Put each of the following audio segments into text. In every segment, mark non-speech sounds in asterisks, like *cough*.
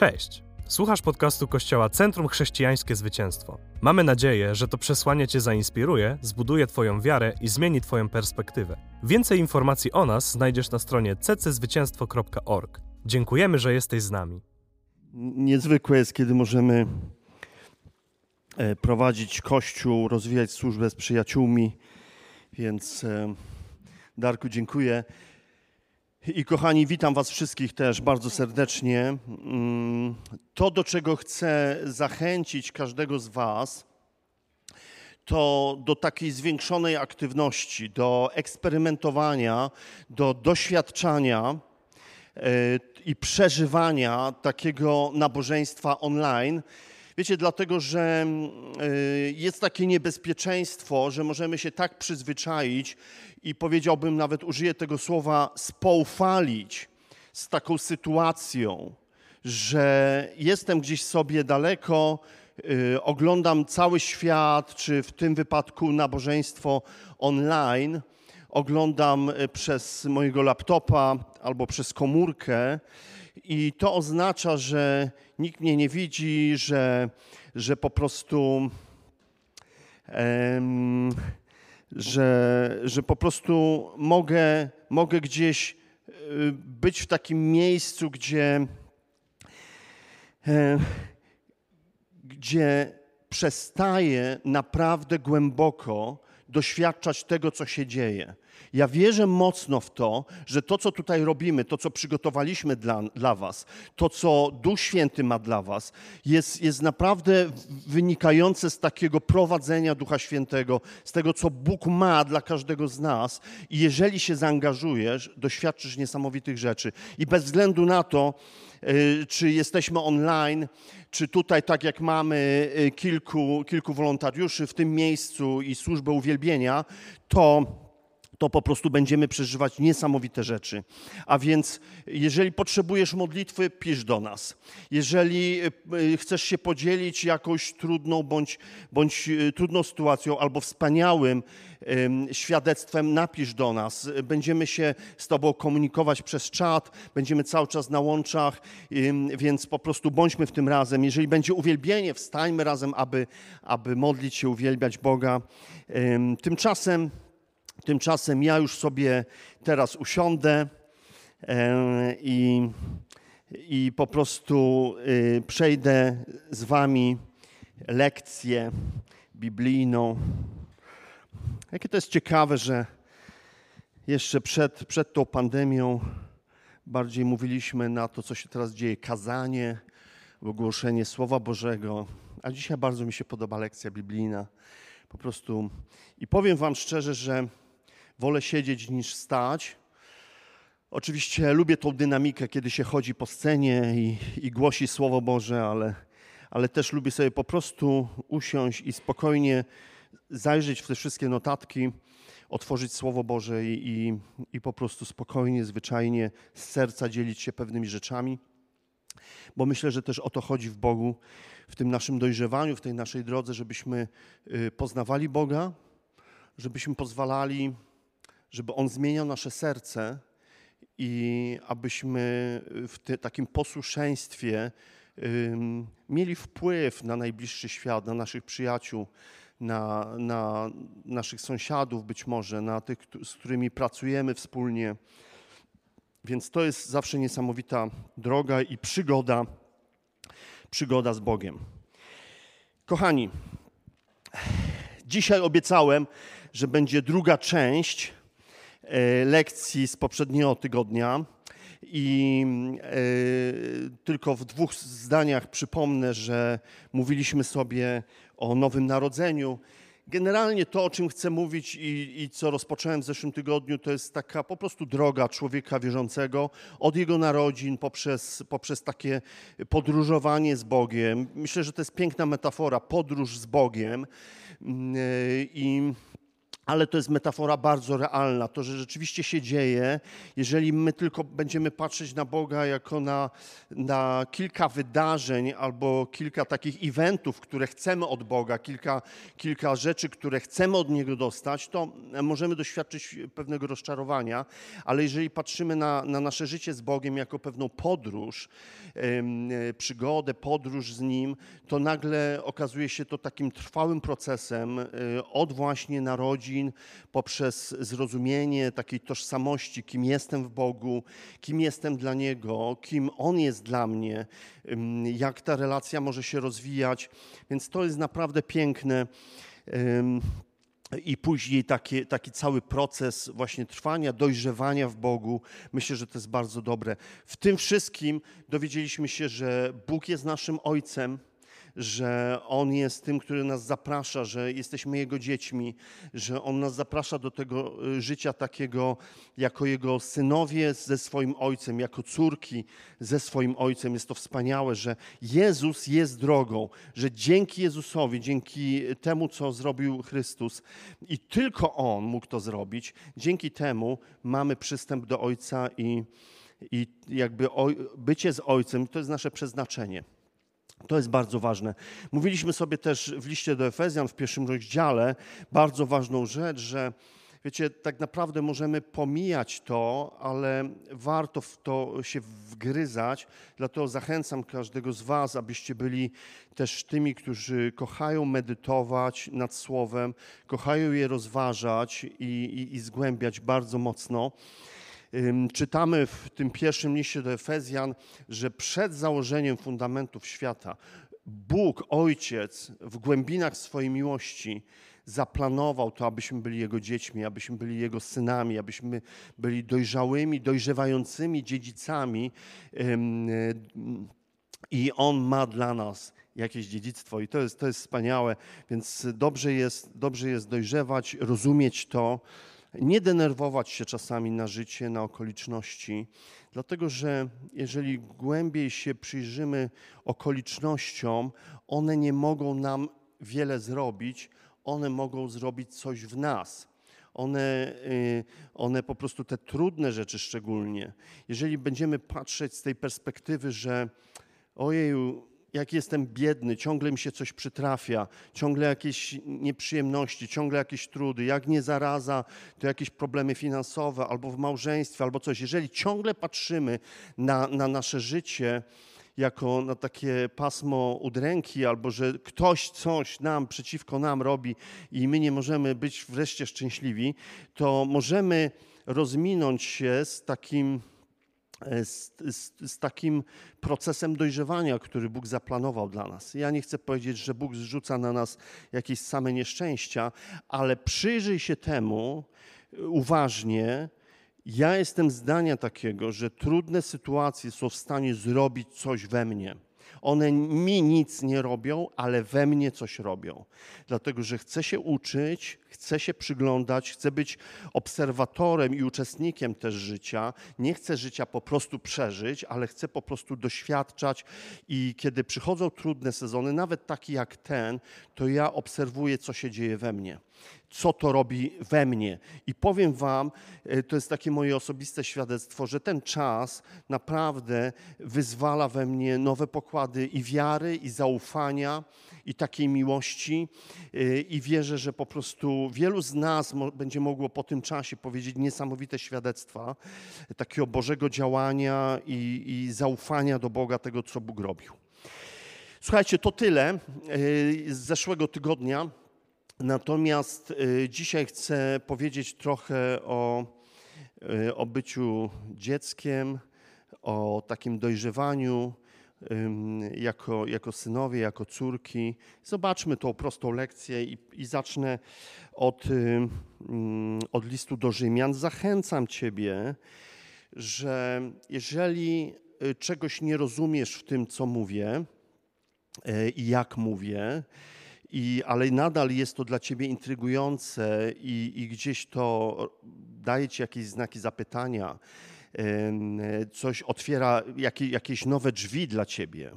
Cześć! Słuchasz podcastu Kościoła Centrum Chrześcijańskie Zwycięstwo. Mamy nadzieję, że to przesłanie Cię zainspiruje, zbuduje Twoją wiarę i zmieni Twoją perspektywę. Więcej informacji o nas znajdziesz na stronie cczwycięstwo.org. Dziękujemy, że jesteś z nami. Niezwykłe jest, kiedy możemy e, prowadzić kościół, rozwijać służbę z przyjaciółmi, więc e, Darku, dziękuję. I kochani, witam Was wszystkich też bardzo serdecznie. Mm, to, do czego chcę zachęcić każdego z Was, to do takiej zwiększonej aktywności, do eksperymentowania, do doświadczania e, i przeżywania takiego nabożeństwa online. Wiecie, dlatego, że y, jest takie niebezpieczeństwo, że możemy się tak przyzwyczaić i powiedziałbym nawet, użyję tego słowa, spoufalić z taką sytuacją, że jestem gdzieś sobie daleko, y, oglądam cały świat, czy w tym wypadku nabożeństwo online, oglądam y, przez mojego laptopa albo przez komórkę i to oznacza, że nikt mnie nie widzi, że, że po prostu. Um, że, że po prostu mogę, mogę gdzieś y, być w takim miejscu, gdzie, e, gdzie przestaję naprawdę głęboko doświadczać tego, co się dzieje. Ja wierzę mocno w to, że to, co tutaj robimy, to, co przygotowaliśmy dla, dla Was, to, co Duch Święty ma dla Was, jest, jest naprawdę wynikające z takiego prowadzenia Ducha Świętego, z tego, co Bóg ma dla każdego z nas. I jeżeli się zaangażujesz, doświadczysz niesamowitych rzeczy. I bez względu na to, y, czy jesteśmy online, czy tutaj, tak jak mamy y, kilku, kilku wolontariuszy w tym miejscu i służbę uwielbienia, to to po prostu będziemy przeżywać niesamowite rzeczy. A więc, jeżeli potrzebujesz modlitwy, pisz do nas. Jeżeli e, chcesz się podzielić jakąś trudną bądź, bądź e, trudną sytuacją albo wspaniałym świadectwem, napisz do nas. Będziemy się z Tobą komunikować przez czat, będziemy cały czas na łączach, więc po prostu bądźmy w tym razem. Jeżeli będzie uwielbienie, wstańmy razem, aby, aby modlić się, uwielbiać Boga. Tymczasem Tymczasem ja już sobie teraz usiądę e, i, i po prostu y, przejdę z Wami lekcję biblijną. Jakie to jest ciekawe, że jeszcze przed, przed tą pandemią bardziej mówiliśmy na to, co się teraz dzieje, kazanie, ogłoszenie Słowa Bożego, a dzisiaj bardzo mi się podoba lekcja biblijna. Po prostu i powiem Wam szczerze, że wolę siedzieć niż stać. Oczywiście lubię tą dynamikę, kiedy się chodzi po scenie i, i głosi Słowo Boże, ale, ale też lubię sobie po prostu usiąść i spokojnie zajrzeć w te wszystkie notatki, otworzyć Słowo Boże i, i, i po prostu spokojnie, zwyczajnie z serca dzielić się pewnymi rzeczami. Bo myślę, że też o to chodzi w Bogu, w tym naszym dojrzewaniu, w tej naszej drodze, żebyśmy y, poznawali Boga, żebyśmy pozwalali żeby On zmieniał nasze serce i abyśmy w te, takim posłuszeństwie mieli wpływ na najbliższy świat, na naszych przyjaciół, na, na naszych sąsiadów być może, na tych, z którymi pracujemy wspólnie. Więc to jest zawsze niesamowita droga i przygoda, przygoda z Bogiem. Kochani, dzisiaj obiecałem, że będzie druga część lekcji z poprzedniego tygodnia. I e, tylko w dwóch zdaniach przypomnę, że mówiliśmy sobie o Nowym Narodzeniu. Generalnie to, o czym chcę mówić i, i, co rozpocząłem w zeszłym tygodniu, to jest taka po prostu droga człowieka wierzącego od jego narodzin poprzez, poprzez takie podróżowanie z Bogiem. Myślę, że to jest piękna metafora, podróż z Bogiem. Mm, e, I ale to jest metafora bardzo realna. To, że rzeczywiście się dzieje, jeżeli my tylko będziemy patrzeć na Boga jako na, na kilka wydarzeń albo kilka takich eventów, które chcemy od Boga, kilka, kilka rzeczy, które chcemy od Niego dostać, to możemy doświadczyć pewnego rozczarowania, ale jeżeli patrzymy na, na nasze życie z Bogiem jako pewną podróż, przygodę, podróż z Nim, to nagle okazuje się to takim trwałym procesem e, od właśnie narodzin, rodzin, poprzez zrozumienie takiej tożsamości, kim jestem w Bogu, kim jestem dla Niego, kim On jest dla mnie, jak ta relacja może się rozwijać. Więc to jest naprawdę piękne. I później taki, taki cały proces właśnie trwania, dojrzewania w Bogu, myślę, że to jest bardzo dobre. W tym wszystkim dowiedzieliśmy się, że Bóg jest naszym Ojcem, że On jest tym, który nas zaprasza, że jesteśmy Jego dziećmi, że On nas zaprasza do tego y, życia takiego jako Jego synowie ze swoim Ojcem, jako córki ze swoim Ojcem. Jest to wspaniałe, że Jezus jest drogą, że dzięki Jezusowi, dzięki temu, co zrobił Chrystus i tylko On mógł to zrobić, dzięki temu mamy przystęp do Ojca i, i jakby bycie z Ojcem to jest nasze przeznaczenie. To jest bardzo ważne. Mówiliśmy sobie też w liście do Efezjan w pierwszym rozdziale bardzo ważną rzecz, że wiecie, tak naprawdę możemy pomijać to, ale warto w to się wgryzać. Dlatego zachęcam każdego z Was, abyście byli też tymi, którzy kochają medytować nad Słowem, kochają je rozważać i, i, i zgłębiać bardzo mocno. Czytamy w tym pierwszym liście do Efezjan, że przed założeniem fundamentów świata Bóg, Ojciec, w głębinach swojej miłości zaplanował to, abyśmy byli Jego dziećmi, abyśmy byli Jego synami, abyśmy byli dojrzałymi, dojrzewającymi dziedzicami. I On ma dla nas jakieś dziedzictwo i to jest, to jest wspaniałe, więc dobrze jest, dobrze jest dojrzewać, rozumieć to, nie denerwować się czasami na życie, na okoliczności, dlatego że jeżeli głębiej się przyjrzymy okolicznościom, one nie mogą nam wiele zrobić, one mogą zrobić coś w nas. One, y, one po prostu te trudne rzeczy szczególnie, jeżeli będziemy patrzeć z tej perspektywy, że ojeju, jak jestem biedny, ciągle mi się coś przytrafia, ciągle jakieś nieprzyjemności, ciągle jakieś trudy, jak nie zaraza, to jakieś problemy finansowe albo w małżeństwie, albo coś. Jeżeli ciągle patrzymy na, na nasze życie jako na takie pasmo udręki, albo że ktoś coś nam przeciwko nam robi i my nie możemy być wreszcie szczęśliwi, to możemy rozminąć się z takim z, z, z, takim procesem dojrzewania, który Bóg zaplanował dla nas. Ja nie chcę powiedzieć, że Bóg zrzuca na nas jakieś same nieszczęścia, ale przyjrzyj się temu uważnie. Ja jestem zdania takiego, że trudne sytuacje są w stanie zrobić coś we mnie. One mi nic nie robią, ale we mnie coś robią. Dlatego, że chcę się uczyć, chcę się przyglądać, chcę być obserwatorem i uczestnikiem też życia. Nie chcę życia po prostu przeżyć, ale chcę po prostu doświadczać i kiedy przychodzą trudne sezony, nawet taki jak ten, to ja obserwuję, co się dzieje we mnie co to robi we mnie. I powiem Wam, e, to jest takie moje osobiste świadectwo, że ten czas naprawdę wyzwala we mnie nowe pokłady i wiary, i zaufania, i takiej miłości. E, I wierzę, że po prostu wielu z nas będzie mogło po tym czasie powiedzieć niesamowite świadectwa takiego Bożego działania i, i zaufania do Boga, tego, co Bóg robił. Słuchajcie, to tyle e, z zeszłego tygodnia. Natomiast y, dzisiaj chcę powiedzieć trochę o, y, o byciu dzieckiem, o takim dojrzewaniu jako, jako synowie, jako córki. Zobaczmy tą prostą lekcję i, i zacznę od, od listu do Rzymian. Zachęcam Ciebie, że jeżeli y, czegoś nie rozumiesz w tym, co mówię i jak mówię, i, ale nadal jest to dla ciebie intrygujące i, i gdzieś to daje ci jakieś znaki zapytania, coś otwiera jakieś nowe drzwi dla ciebie,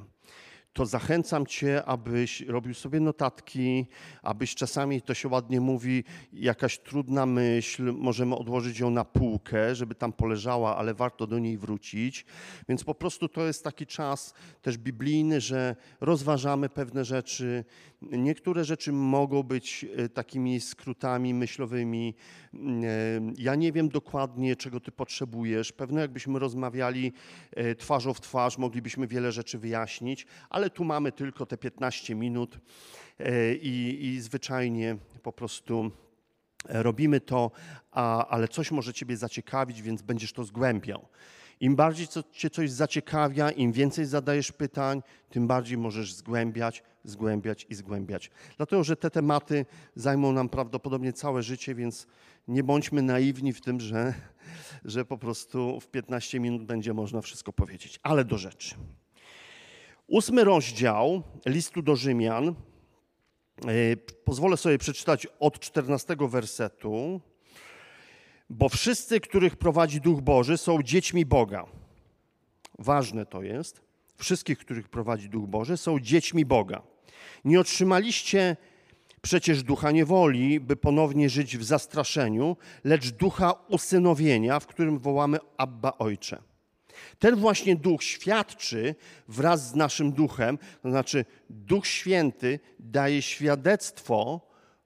to zachęcam Cię, abyś robił sobie notatki, abyś czasami, to się ładnie mówi, jakaś trudna myśl, możemy odłożyć ją na półkę, żeby tam poleżała, ale warto do niej wrócić. Więc po prostu to jest taki czas też biblijny, że rozważamy pewne rzeczy. Niektóre rzeczy mogą być e, takimi skrótami myślowymi. E, ja nie wiem dokładnie, czego Ty potrzebujesz. Pewno jakbyśmy rozmawiali e, twarzą w twarz, moglibyśmy wiele rzeczy wyjaśnić, ale tu mamy tylko te 15 minut i, i zwyczajnie po prostu robimy to, a, ale coś może Ciebie zaciekawić, więc będziesz to zgłębiał. Im bardziej co, Cię coś zaciekawia, im więcej zadajesz pytań, tym bardziej możesz zgłębiać, zgłębiać i zgłębiać. Dlatego, że te tematy zajmą nam prawdopodobnie całe życie, więc nie bądźmy naiwni w tym, że, *laughs* że po prostu w 15 minut będzie można wszystko powiedzieć. Ale do rzeczy. Ósmy rozdział listu do Rzymian. E, pozwolę sobie przeczytać od 14 wersetu. Bo wszyscy, których prowadzi Duch Boży, są dziećmi Boga. Ważne to jest. Wszystkich, których prowadzi Duch Boży, są dziećmi Boga. Nie otrzymaliście przecież ducha niewoli, by ponownie żyć w zastraszeniu, lecz ducha usynowienia, w którym wołamy Abba Ojcze. Ten właśnie duch świadczy wraz z naszym duchem, to znaczy Duch Święty daje świadectwo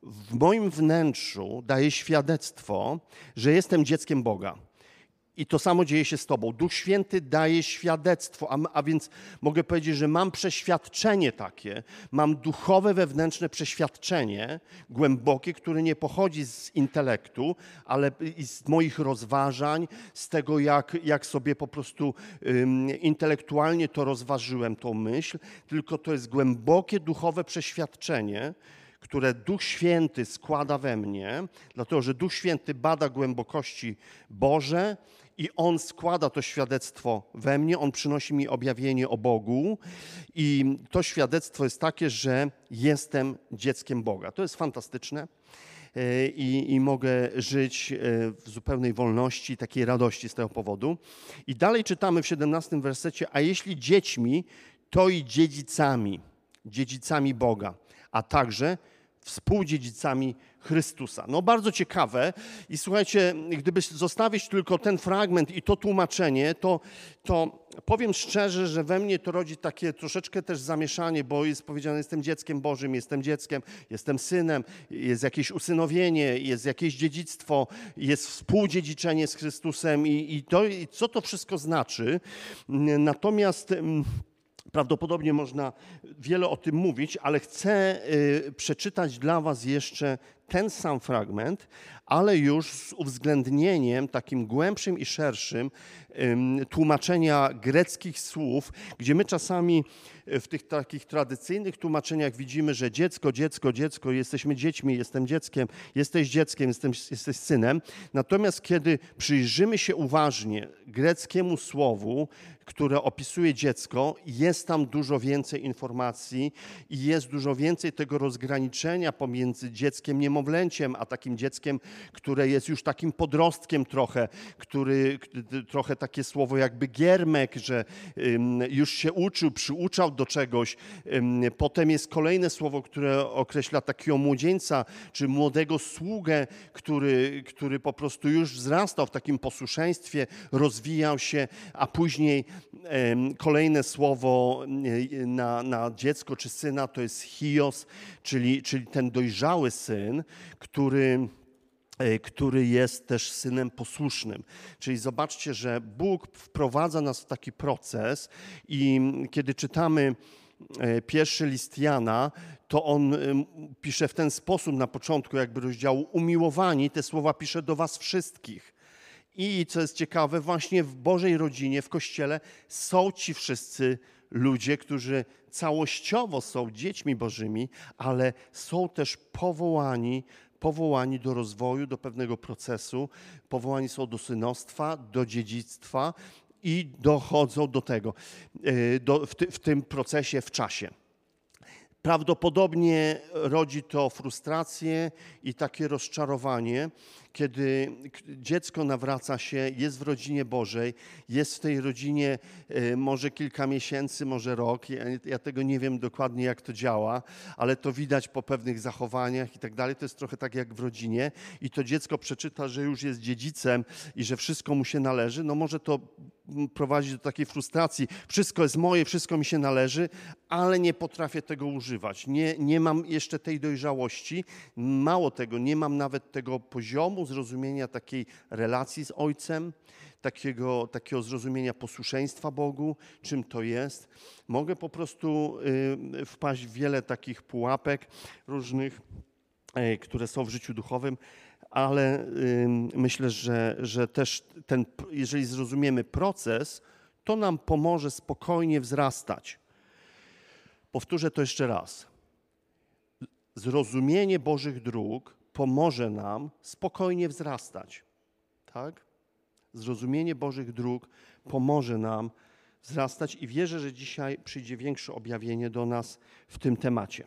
w moim wnętrzu daje świadectwo, że jestem dzieckiem Boga. I to samo dzieje się z Tobą. Duch Święty daje świadectwo, a, a, więc mogę powiedzieć, że mam przeświadczenie takie, mam duchowe, wewnętrzne przeświadczenie, głębokie, które nie pochodzi z intelektu, ale z moich rozważań, z tego, jak, jak sobie po prostu intelektualnie to rozważyłem, tą myśl, tylko to jest głębokie duchowe przeświadczenie, które Duch Święty składa we mnie, dlatego że Duch Święty bada głębokości Boże i On składa to świadectwo we mnie, On przynosi mi objawienie o Bogu i to świadectwo jest takie, że jestem dzieckiem Boga. To jest fantastyczne. E, I, i, mogę żyć e, w zupełnej wolności, takiej radości z tego powodu. I dalej czytamy w 17 wersecie, a jeśli dziećmi, to i dziedzicami, dziedzicami Boga a także współdziedzicami Chrystusa. No bardzo ciekawe i słuchajcie, gdyby zostawić tylko ten fragment i to tłumaczenie, to, to powiem szczerze, że we mnie to rodzi takie troszeczkę też zamieszanie, bo jest powiedziane, jestem dzieckiem Bożym, jestem dzieckiem, jestem synem, jest jakieś usynowienie, jest jakieś dziedzictwo, jest współdziedziczenie z Chrystusem i, i, to, i co to wszystko znaczy. Natomiast mm, Prawdopodobnie można wiele o tym mówić, ale chcę y, przeczytać dla Was jeszcze ten sam fragment, ale już z uwzględnieniem takim głębszym i szerszym tłumaczenia greckich słów, gdzie my czasami w tych takich tradycyjnych tłumaczeniach widzimy, że dziecko, dziecko, dziecko, jesteśmy dziećmi, jestem dzieckiem, jesteś dzieckiem, jestem, jesteś synem. Natomiast kiedy przyjrzymy się uważnie greckiemu słowu, które opisuje dziecko, jest tam dużo więcej informacji i jest dużo więcej tego rozgraniczenia pomiędzy dzieckiem niemowlęciem, a takim dzieckiem, które jest już takim podrostkiem trochę, który trochę takie słowo jakby giermek, że już się uczył, przyuczał do czegoś. Potem jest kolejne słowo, które określa takiego młodzieńca, czy młodego sługę, który, który po prostu już wzrastał w takim posłuszeństwie, rozwijał się, a później kolejne słowo na, na dziecko czy syna to jest hios, czyli, czyli ten dojrzały syn, który e, który jest też synem posłusznym. Czyli zobaczcie, że Bóg wprowadza nas w taki proces i kiedy czytamy e, pierwszy list Jana, to on pisze w ten sposób na początku jakby rozdziału umiłowani, te słowa pisze do was wszystkich. I co jest ciekawe, właśnie w Bożej rodzinie, w Kościele są ci wszyscy ludzie, którzy całościowo są dziećmi Bożymi, ale są też powołani, powołani do rozwoju, do pewnego procesu, powołani są do synostwa, do dziedzictwa i dochodzą do tego e, do, w, ty, w tym procesie w czasie. Prawdopodobnie rodzi to frustrację i takie rozczarowanie, kiedy dziecko nawraca się, jest w rodzinie Bożej, jest w tej rodzinie e, może kilka miesięcy, może rok. Ja, ja, tego nie wiem dokładnie, jak to działa, ale to widać po pewnych zachowaniach i tak dalej. To jest trochę tak jak w rodzinie i to dziecko przeczyta, że już jest dziedzicem i że wszystko mu się należy. No może to prowadzi do takiej frustracji. Wszystko jest moje, wszystko mi się należy, ale nie potrafię tego używać. Nie, nie mam jeszcze tej dojrzałości. Mało tego, nie mam nawet tego poziomu zrozumienia takiej relacji z Ojcem, takiego, takiego zrozumienia posłuszeństwa Bogu, czym to jest. Mogę po prostu y, wpaść w wiele takich pułapek różnych, y, które są w życiu duchowym, ale myślę, że, że też ten, jeżeli zrozumiemy proces, to nam pomoże spokojnie wzrastać. Powtórzę to jeszcze raz. Zrozumienie Bożych dróg pomoże nam spokojnie wzrastać. Tak? Zrozumienie Bożych dróg pomoże nam wzrastać i wierzę, że dzisiaj przyjdzie większe objawienie do nas w tym temacie.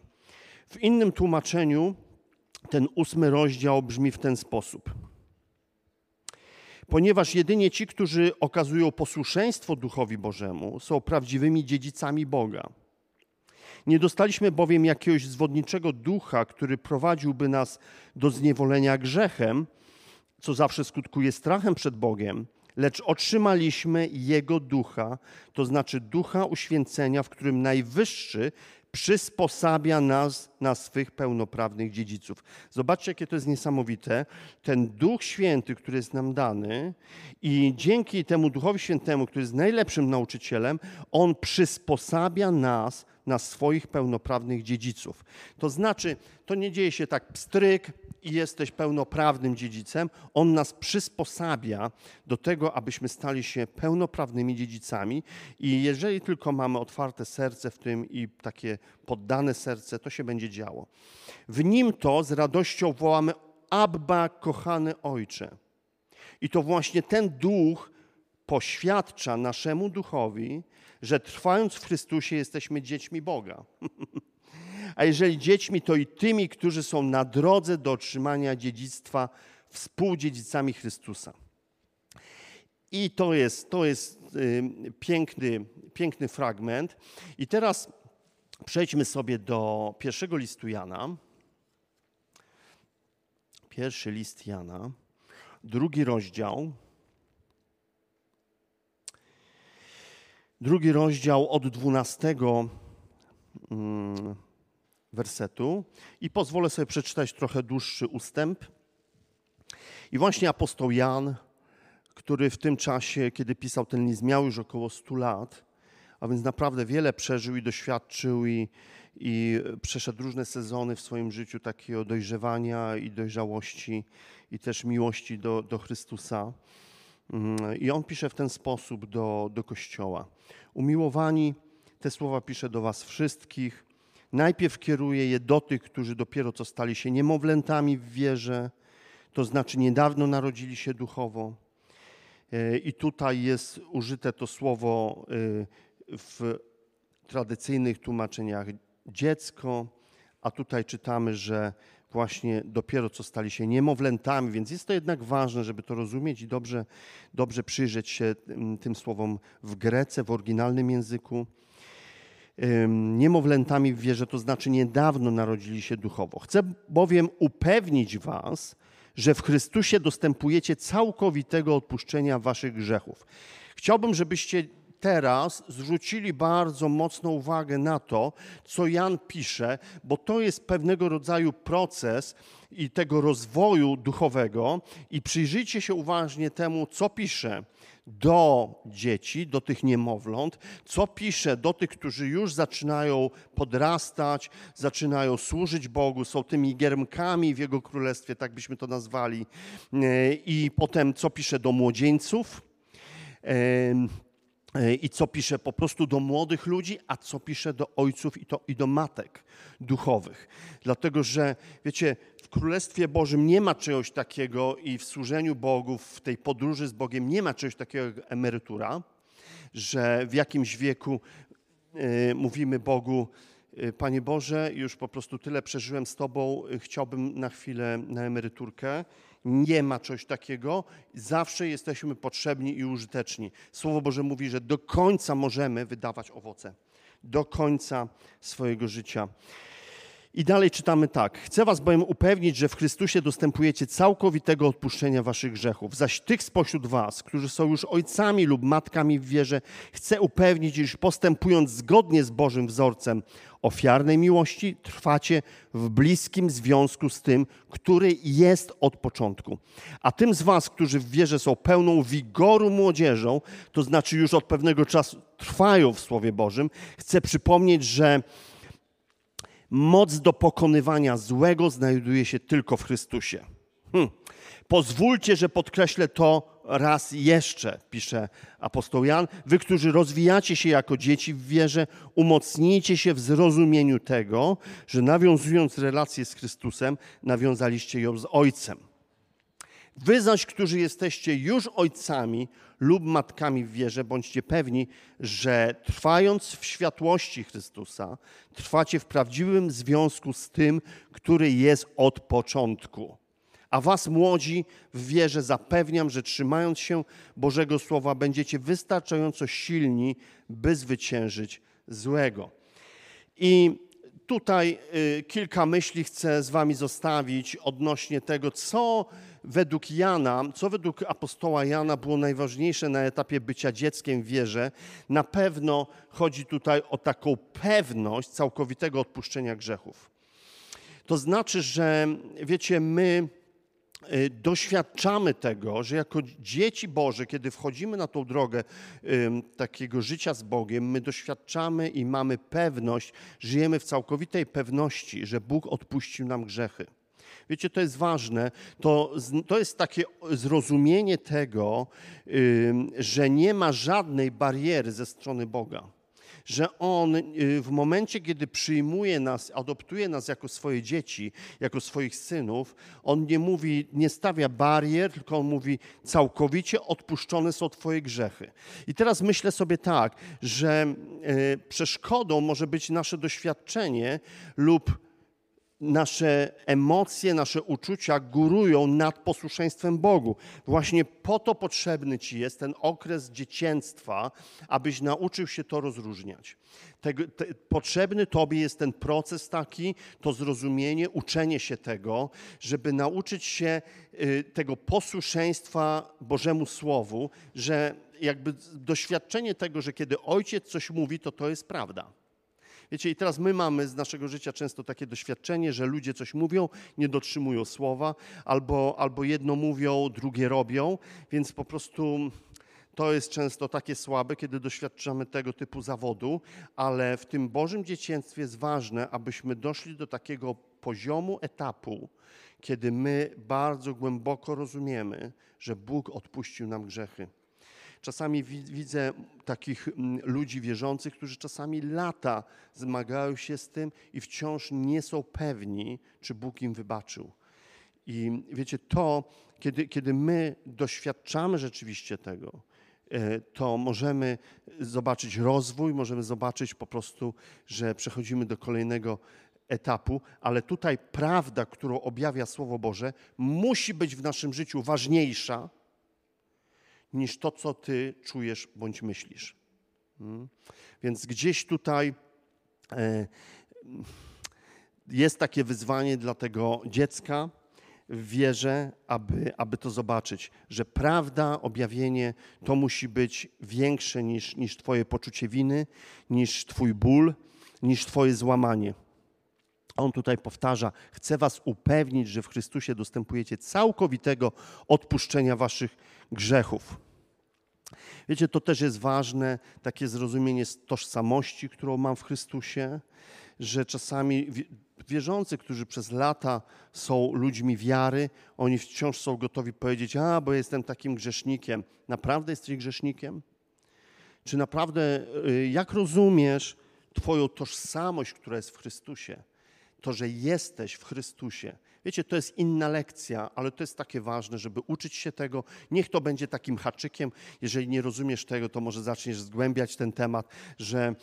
W innym tłumaczeniu ten ósmy rozdział brzmi w ten sposób. Ponieważ jedynie ci, którzy okazują posłuszeństwo Duchowi Bożemu, są prawdziwymi dziedzicami Boga. Nie dostaliśmy bowiem jakiegoś zwodniczego ducha, który prowadziłby nas do zniewolenia grzechem, co zawsze skutkuje strachem przed Bogiem, lecz otrzymaliśmy Jego ducha, to znaczy ducha uświęcenia, w którym Najwyższy przysposabia nas na swych pełnoprawnych dziedziców. Zobaczcie, jakie to jest niesamowite. Ten Duch Święty, który jest nam dany i dzięki temu Duchowi Świętemu, który jest najlepszym nauczycielem, on przysposabia nas na swoich pełnoprawnych dziedziców. To znaczy, to nie dzieje się tak pstryk i jesteś pełnoprawnym dziedzicem. On nas przysposabia do tego, abyśmy stali się pełnoprawnymi dziedzicami i jeżeli tylko mamy otwarte serce w tym i takie poddane serce, to się będzie działo. W nim to z radością wołamy Abba, kochany Ojcze. I to właśnie ten duch poświadcza naszemu duchowi, że trwając w Chrystusie jesteśmy dziećmi Boga. *laughs* A jeżeli dziećmi, to i tymi, którzy są na drodze do otrzymania dziedzictwa współdziedzicami Chrystusa. I to jest, to jest y, piękny, piękny fragment. I teraz przejdźmy sobie do pierwszego listu Jana. Pierwszy list Jana, drugi rozdział. Drugi rozdział od 12 mm, wersetu i pozwolę sobie przeczytać trochę dłuższy ustęp. I właśnie apostoł Jan, który w tym czasie, kiedy pisał ten list, miał już około 100 lat, a więc naprawdę wiele przeżył i doświadczył i, i przeszedł różne sezony w swoim życiu takiego dojrzewania i dojrzałości i też miłości do, do Chrystusa. Mm, I on pisze w ten sposób do, do Kościoła. Umiłowani, te słowa pisze do was wszystkich. Najpierw kieruje je do tych, którzy dopiero co stali się niemowlętami w wierze, to znaczy niedawno narodzili się duchowo. E, I tutaj jest użyte to słowo e, w tradycyjnych tłumaczeniach dziecko, a tutaj czytamy, że właśnie dopiero co stali się niemowlętami, więc jest to jednak ważne, żeby to rozumieć i dobrze, dobrze przyjrzeć się tym, tym słowom w Grece, w oryginalnym języku. Niemowlętami w wierze to znaczy niedawno narodzili się duchowo. Chcę bowiem upewnić Was, że w Chrystusie dostępujecie całkowitego odpuszczenia Waszych grzechów. Chciałbym, żebyście teraz zwrócili bardzo mocną uwagę na to, co Jan pisze, bo to jest pewnego rodzaju proces i tego rozwoju duchowego. I przyjrzyjcie się uważnie temu, co pisze do dzieci, do tych niemowląt, co pisze do tych, którzy już zaczynają podrastać, zaczynają służyć Bogu, są tymi giermkami w Jego Królestwie, tak byśmy to nazwali, i potem co pisze do młodzieńców? E, i co pisze po prostu do młodych ludzi, a co pisze do ojców i, to, i do matek duchowych. Dlatego, że wiecie, w Królestwie Bożym nie ma czegoś takiego i w służeniu Bogu, w tej podróży z Bogiem nie ma czegoś takiego jak emerytura, że w jakimś wieku y, mówimy Bogu, y, Panie Boże, już po prostu tyle przeżyłem z Tobą, chciałbym na chwilę na emeryturkę. Nie ma czegoś takiego. Zawsze jesteśmy potrzebni i użyteczni. Słowo Boże mówi, że do końca możemy wydawać owoce. Do końca swojego życia. I dalej czytamy tak. Chcę was bowiem upewnić, że w Chrystusie dostępujecie całkowitego odpuszczenia waszych grzechów. Zaś tych spośród was, którzy są już ojcami lub matkami w wierze, chcę upewnić, iż postępując zgodnie z Bożym wzorcem ofiarnej miłości, trwacie w bliskim związku z tym, który jest od początku. A tym z was, którzy w wierze są pełną wigoru młodzieżą, to znaczy już od pewnego czasu trwają w Słowie Bożym, chcę przypomnieć, że Moc do pokonywania złego znajduje się tylko w Chrystusie. Hm. Pozwólcie, że podkreślę to raz jeszcze, pisze apostoł Jan. Wy, którzy rozwijacie się jako dzieci w wierze, umocnijcie się w zrozumieniu tego, że nawiązując relację z Chrystusem, nawiązaliście ją z Ojcem. Wy zaś, którzy jesteście już ojcami lub matkami w wierze, bądźcie pewni, że trwając w światłości Chrystusa, trwacie w prawdziwym związku z tym, który jest od początku. A was, młodzi, w wierze zapewniam, że trzymając się Bożego Słowa, będziecie wystarczająco silni, by zwyciężyć złego. I tutaj y, kilka myśli chcę z wami zostawić odnośnie tego, co według Jana, co według apostoła Jana było najważniejsze na etapie bycia dzieckiem w wierze, na pewno chodzi tutaj o taką pewność całkowitego odpuszczenia grzechów. To znaczy, że wiecie, my y, doświadczamy tego, że jako dzieci Boże, kiedy wchodzimy na tą drogę takiego życia z Bogiem, my doświadczamy i mamy pewność, żyjemy w całkowitej pewności, że Bóg odpuścił nam grzechy. Wiecie, to jest ważne. To, to jest takie zrozumienie tego, że nie ma żadnej bariery ze strony Boga że On y, w momencie, kiedy przyjmuje nas, adoptuje nas jako swoje dzieci, jako swoich synów, On nie mówi, nie stawia barier, tylko On mówi, całkowicie odpuszczone są Twoje grzechy. I teraz myślę sobie tak, że y, przeszkodą może być nasze doświadczenie lub nasze emocje, nasze uczucia górują nad posłuszeństwem Bogu. Właśnie po to potrzebny Ci jest ten okres dziecięctwa, abyś nauczył się to rozróżniać. Tego, te, potrzebny Tobie jest ten proces taki, to zrozumienie, uczenie się tego, żeby nauczyć się y, tego posłuszeństwa Bożemu Słowu, że jakby doświadczenie tego, że kiedy ojciec coś mówi, to to jest prawda. Wiecie, i teraz my mamy z naszego życia często takie doświadczenie, że ludzie coś mówią, nie dotrzymują słowa, albo, albo jedno mówią, drugie robią, więc po prostu to jest często takie słabe, kiedy doświadczamy tego typu zawodu, ale w tym Bożym dzieciństwie jest ważne, abyśmy doszli do takiego poziomu, etapu, kiedy my bardzo głęboko rozumiemy, że Bóg odpuścił nam grzechy. Czasami widzę takich mm, ludzi wierzących, którzy czasami lata zmagają się z tym i wciąż nie są pewni, czy Bóg im wybaczył. I wiecie, to, kiedy, kiedy my doświadczamy rzeczywiście tego, e, to możemy zobaczyć rozwój, możemy zobaczyć po prostu, że przechodzimy do kolejnego etapu, ale tutaj prawda, którą objawia Słowo Boże, musi być w naszym życiu ważniejsza niż to, co ty czujesz bądź myślisz. Hmm? Więc gdzieś tutaj e, jest takie wyzwanie dla tego dziecka w wierze, aby, aby to zobaczyć, że prawda, objawienie to musi być większe niż, niż Twoje poczucie winy, niż Twój ból, niż Twoje złamanie. On tutaj powtarza: Chcę Was upewnić, że w Chrystusie dostępujecie całkowitego odpuszczenia Waszych grzechów. Wiecie, to też jest ważne, takie zrozumienie tożsamości, którą mam w Chrystusie, że czasami wierzący, którzy przez lata są ludźmi wiary, oni wciąż są gotowi powiedzieć: A, bo jestem takim grzesznikiem. Naprawdę jesteś grzesznikiem? Czy naprawdę, y, jak rozumiesz Twoją tożsamość, która jest w Chrystusie? To, że jesteś w Chrystusie. Wiecie, to jest inna lekcja, ale to jest takie ważne, żeby uczyć się tego. Niech to będzie takim haczykiem. Jeżeli nie rozumiesz tego, to może zaczniesz zgłębiać ten temat, że,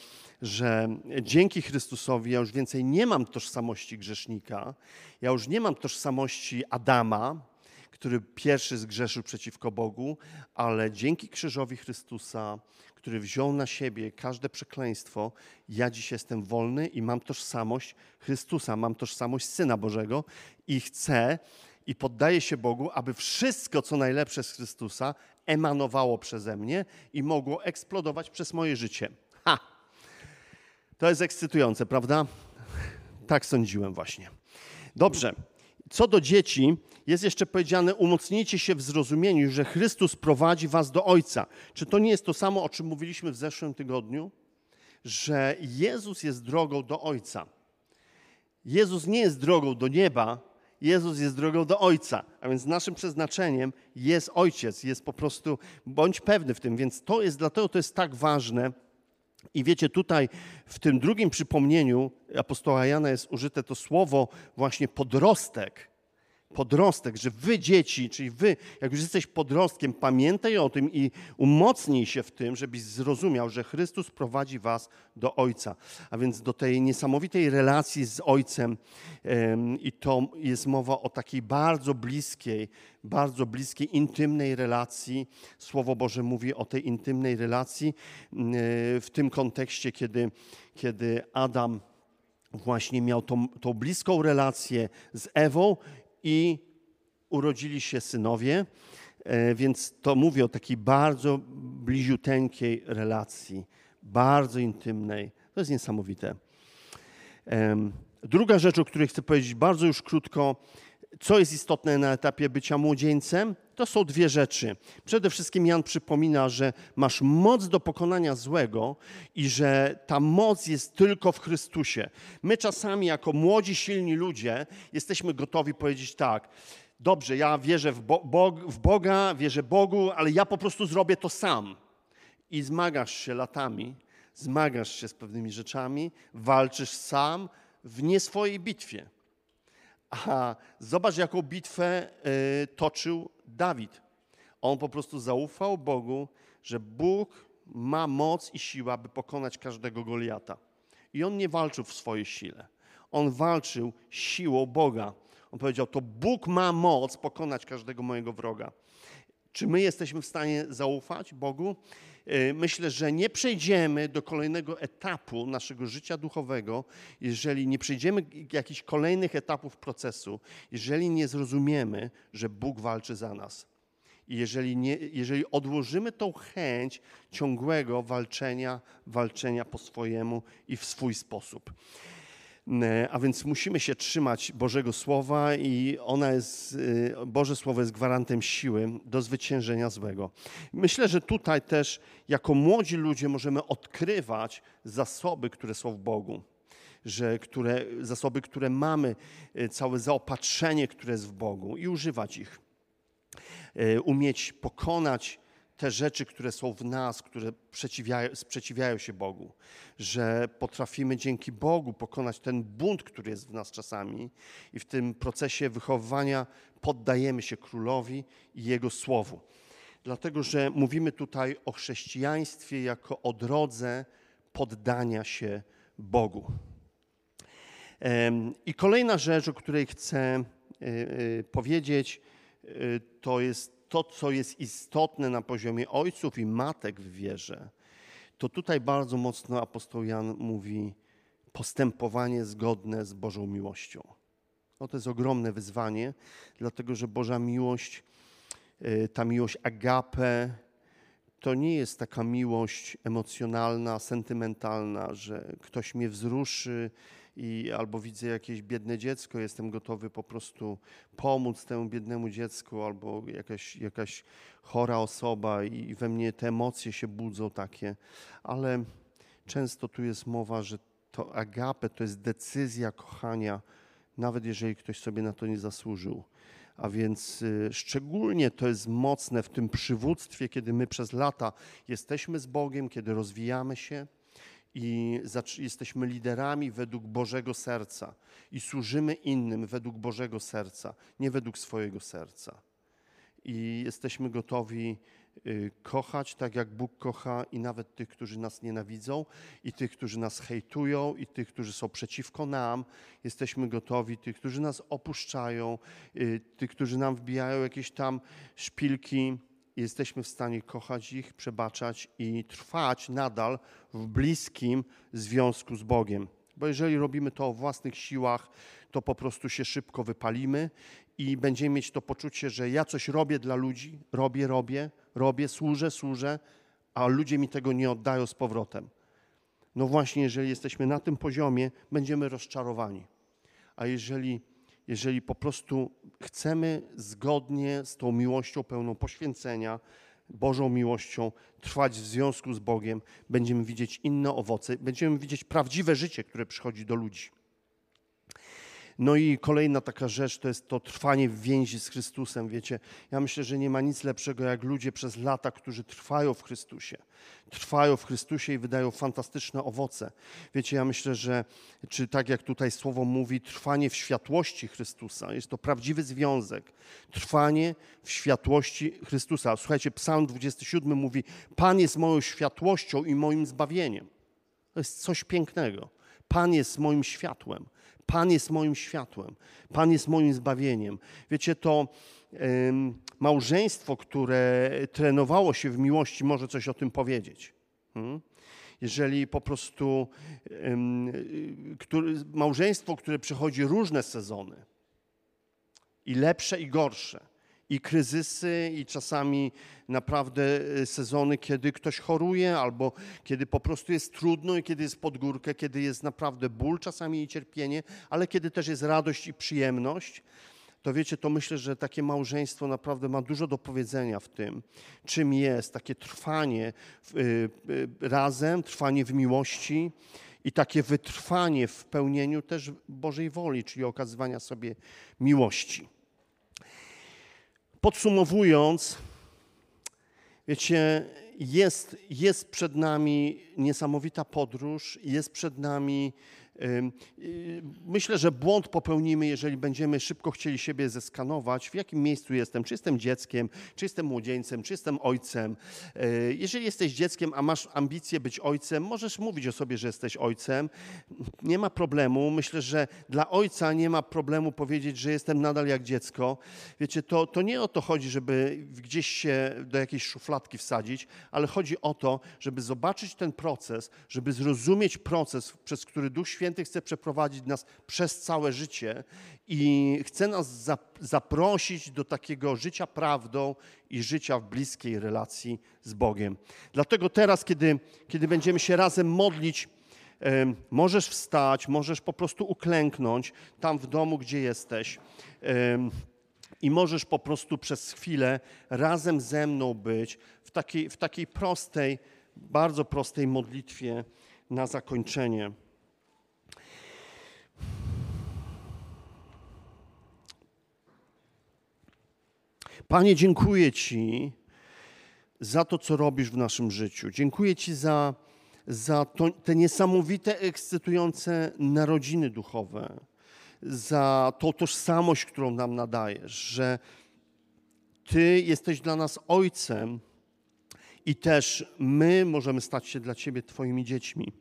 że dzięki Chrystusowi ja już więcej nie mam tożsamości grzesznika, ja już nie mam tożsamości Adama, który pierwszy zgrzeszył przeciwko Bogu, ale dzięki krzyżowi Chrystusa, który wziął na siebie każde przekleństwo, ja dziś jestem wolny i mam tożsamość Chrystusa, mam tożsamość Syna Bożego i chcę i poddaję się Bogu, aby wszystko, co najlepsze z Chrystusa, emanowało przeze mnie i mogło eksplodować przez moje życie. Ha! To jest ekscytujące, prawda? Tak sądziłem właśnie. Dobrze. Co do dzieci, jest jeszcze powiedziane: umocnijcie się w zrozumieniu, że Chrystus prowadzi was do Ojca. Czy to nie jest to samo, o czym mówiliśmy w zeszłym tygodniu? Że Jezus jest drogą do Ojca. Jezus nie jest drogą do nieba, Jezus jest drogą do Ojca. A więc naszym przeznaczeniem jest Ojciec, jest po prostu, bądź pewny w tym. Więc to jest, dlatego to jest tak ważne. I wiecie, tutaj w tym drugim przypomnieniu apostoła Jana jest użyte to słowo właśnie podrostek podrostek, że wy dzieci, czyli wy, jak już jesteś podrostkiem, pamiętaj o tym i umocnij się w tym, żebyś zrozumiał, że Chrystus prowadzi was do Ojca. A więc do tej niesamowitej relacji z Ojcem i to jest mowa o takiej bardzo bliskiej, bardzo bliskiej, intymnej relacji. Słowo Boże mówi o tej intymnej relacji e, w tym kontekście, kiedy, kiedy Adam właśnie miał tą, tą bliską relację z Ewą i urodzili się synowie, e, więc to mówię o takiej bardzo bliziuteńkiej relacji, bardzo intymnej. To jest niesamowite. Druga rzecz, o której chcę powiedzieć bardzo już krótko, co jest istotne na etapie bycia młodzieńcem, to są dwie rzeczy. Przede wszystkim Jan przypomina, że masz moc do pokonania złego i że ta moc jest tylko w Chrystusie. My czasami, jako młodzi, silni ludzie, jesteśmy gotowi powiedzieć tak. Dobrze, ja wierzę w, Bo w Boga, wierzę Bogu, ale ja po prostu zrobię to sam. I zmagasz się latami, zmagasz się z pewnymi rzeczami, walczysz sam w nie swojej bitwie. A zobacz, jaką bitwę y, toczył Dawid. On po prostu zaufał Bogu, że Bóg ma moc i siłę, aby pokonać każdego Goliata. I on nie walczył w swojej sile. On walczył siłą Boga. On powiedział: To Bóg ma moc pokonać każdego mojego wroga. Czy my jesteśmy w stanie zaufać Bogu? Y, myślę, że nie przejdziemy do kolejnego etapu naszego życia duchowego, jeżeli nie przejdziemy jakichś kolejnych etapów procesu, jeżeli nie zrozumiemy, że Bóg walczy za nas. I jeżeli, nie, jeżeli odłożymy tą chęć ciągłego walczenia, walczenia po swojemu i w swój sposób. E, a więc musimy się trzymać Bożego Słowa i ona jest, e, Boże Słowo jest gwarantem siły do zwyciężenia złego. Myślę, że tutaj też jako młodzi ludzie możemy odkrywać zasoby, które są w Bogu. Że które, zasoby, które mamy, e, całe zaopatrzenie, które jest w Bogu i używać ich. Umieć pokonać te rzeczy, które są w nas, które sprzeciwiają się Bogu, że potrafimy dzięki Bogu pokonać ten bunt, który jest w nas czasami i w tym procesie wychowywania poddajemy się królowi i jego słowu. Dlatego, że mówimy tutaj o chrześcijaństwie jako o drodze poddania się Bogu. I kolejna rzecz, o której chcę e, e, powiedzieć, e, to jest to, co jest istotne na poziomie ojców i matek w wierze, to tutaj bardzo mocno apostoł Jan mówi postępowanie zgodne z Bożą miłością. No to jest ogromne wyzwanie, dlatego że Boża miłość, y, ta miłość agape, to nie jest taka miłość emocjonalna, sentymentalna, że ktoś mnie wzruszy, i albo widzę jakieś biedne dziecko, jestem gotowy po prostu pomóc temu biednemu dziecku, albo jakaś, jakaś chora osoba i we mnie te emocje się budzą takie, ale często tu jest mowa, że to agape to jest decyzja kochania, nawet jeżeli ktoś sobie na to nie zasłużył. A więc y, szczególnie to jest mocne w tym przywództwie, kiedy my przez lata jesteśmy z Bogiem, kiedy rozwijamy się i jesteśmy liderami według Bożego serca i służymy innym według Bożego serca, nie według swojego serca. I jesteśmy gotowi y, kochać tak, jak Bóg kocha, i nawet tych, którzy nas nienawidzą, i tych, którzy nas hejtują, i tych, którzy są przeciwko nam. Jesteśmy gotowi, tych, którzy nas opuszczają, y, tych, którzy nam wbijają jakieś tam szpilki jesteśmy w stanie kochać ich, przebaczać i trwać nadal w bliskim związku z Bogiem. Bo jeżeli robimy to o własnych siłach, to po prostu się szybko wypalimy i będziemy mieć to poczucie, że ja coś robię dla ludzi, robię, robię, robię, służę, służę, a ludzie mi tego nie oddają z powrotem. No właśnie, jeżeli jesteśmy na tym poziomie, będziemy rozczarowani. A jeżeli jeżeli po prostu chcemy zgodnie z tą miłością pełną poświęcenia, Bożą miłością trwać w związku z Bogiem, będziemy widzieć inne owoce, będziemy widzieć prawdziwe życie, które przychodzi do ludzi. No i kolejna taka rzecz to jest to trwanie w więzi z Chrystusem. Wiecie, ja myślę, że nie ma nic lepszego jak ludzie przez lata, którzy trwają w Chrystusie. Trwają w Chrystusie i wydają fantastyczne owoce. Wiecie, ja myślę, że, czy tak jak tutaj słowo mówi, trwanie w światłości Chrystusa. Jest to prawdziwy związek. Trwanie w światłości Chrystusa. Słuchajcie, Psalm 27 mówi: Pan jest moją światłością i moim zbawieniem. To jest coś pięknego. Pan jest moim światłem. Pan jest moim światłem, Pan jest moim zbawieniem. Wiecie, to małżeństwo, które trenowało się w miłości, może coś o tym powiedzieć. Hmm? Jeżeli po prostu małżeństwo, które przechodzi różne sezony, i lepsze, i gorsze, i kryzysy, i czasami naprawdę e, sezony, kiedy ktoś choruje, albo kiedy po prostu jest trudno, i kiedy jest pod górkę, kiedy jest naprawdę ból czasami i cierpienie, ale kiedy też jest radość i przyjemność. To wiecie, to myślę, że takie małżeństwo naprawdę ma dużo do powiedzenia w tym, czym jest takie trwanie y, y, razem, trwanie w miłości i takie wytrwanie w pełnieniu też Bożej woli, czyli okazywania sobie miłości. Podsumowując, wiecie, jest, jest przed nami niesamowita podróż, jest przed nami Myślę, że błąd popełnimy, jeżeli będziemy szybko chcieli siebie zeskanować, w jakim miejscu jestem, czy jestem dzieckiem, czy jestem młodzieńcem, czy jestem ojcem. E, jeżeli jesteś dzieckiem, a masz ambicje być ojcem, możesz mówić o sobie, że jesteś ojcem. Nie ma problemu. Myślę, że dla ojca nie ma problemu powiedzieć, że jestem nadal jak dziecko. Wiecie, to, to nie o to chodzi, żeby gdzieś się do jakiejś szufladki wsadzić, ale chodzi o to, żeby zobaczyć ten proces, żeby zrozumieć proces, przez który Duch Święty Święty chce przeprowadzić nas przez całe życie i chce nas zaprosić do takiego życia prawdą i życia w bliskiej relacji z Bogiem. Dlatego teraz, kiedy, kiedy będziemy się razem modlić, możesz wstać, możesz po prostu uklęknąć tam w domu, gdzie jesteś. I możesz po prostu przez chwilę razem ze mną być w takiej, w takiej prostej, bardzo prostej modlitwie na zakończenie. Panie, dziękuję Ci za to, co robisz w naszym życiu. Dziękuję Ci za, za to, te niesamowite, ekscytujące narodziny duchowe, za tą tożsamość, którą nam nadajesz, że Ty jesteś dla nas Ojcem i też my możemy stać się dla Ciebie Twoimi dziećmi,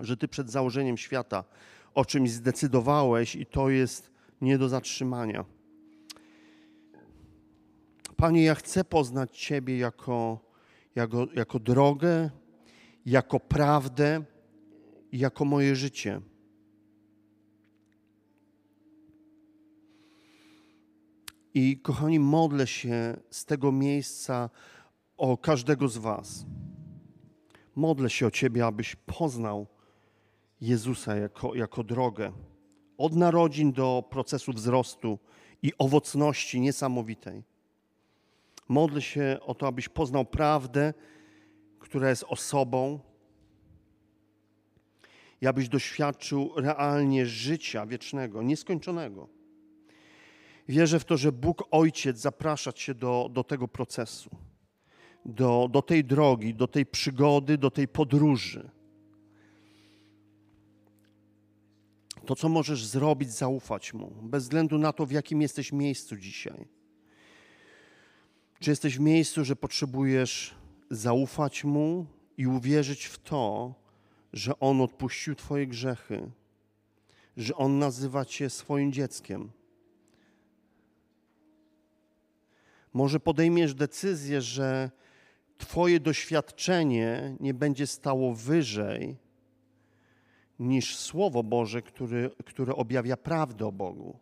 że Ty przed założeniem świata o czymś zdecydowałeś i to jest nie do zatrzymania. Panie, ja chcę poznać Ciebie jako, jako, jako drogę, jako prawdę jako moje życie. I kochani, modlę się z tego miejsca o każdego z Was. Modlę się o Ciebie, abyś poznał Jezusa jako, jako drogę. Od narodzin do procesu wzrostu i owocności niesamowitej. Modlę się o to, abyś poznał prawdę, która jest osobą, i abyś doświadczył realnie życia wiecznego, nieskończonego. Wierzę w to, że Bóg Ojciec zaprasza Cię do, do tego procesu, do, do tej drogi, do tej przygody, do tej podróży. To, co możesz zrobić, zaufać Mu, bez względu na to, w jakim jesteś miejscu dzisiaj. Czy jesteś w miejscu, że potrzebujesz zaufać Mu i uwierzyć w to, że On odpuścił Twoje grzechy, że On nazywa Cię swoim dzieckiem. Może podejmiesz decyzję, że Twoje doświadczenie nie będzie stało wyżej niż Słowo Boże, który, które objawia prawdę o Bogu.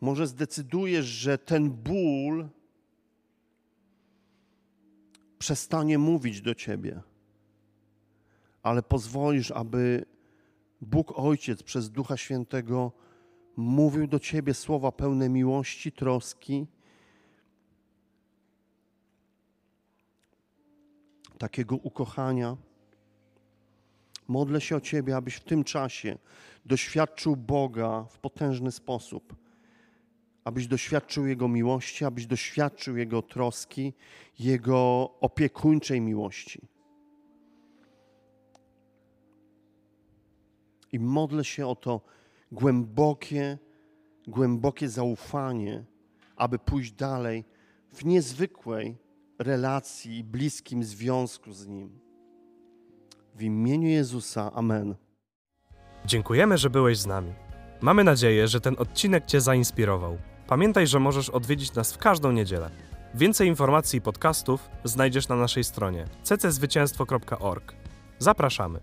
Może zdecydujesz, że ten ból przestanie mówić do Ciebie, ale pozwolisz, aby Bóg Ojciec przez Ducha Świętego mówił do Ciebie słowa pełne miłości, troski, takiego ukochania. Modlę się o Ciebie, abyś w tym czasie doświadczył Boga w potężny sposób. Abyś doświadczył Jego miłości, abyś doświadczył Jego troski, Jego opiekuńczej miłości. I modlę się o to głębokie, głębokie zaufanie, aby pójść dalej w niezwykłej relacji i bliskim związku z Nim. W imieniu Jezusa. Amen. Dziękujemy, że byłeś z nami. Mamy nadzieję, że ten odcinek Cię zainspirował. Pamiętaj, że możesz odwiedzić nas w każdą niedzielę. Więcej informacji i podcastów znajdziesz na naszej stronie cczwycięstwo.org. Zapraszamy.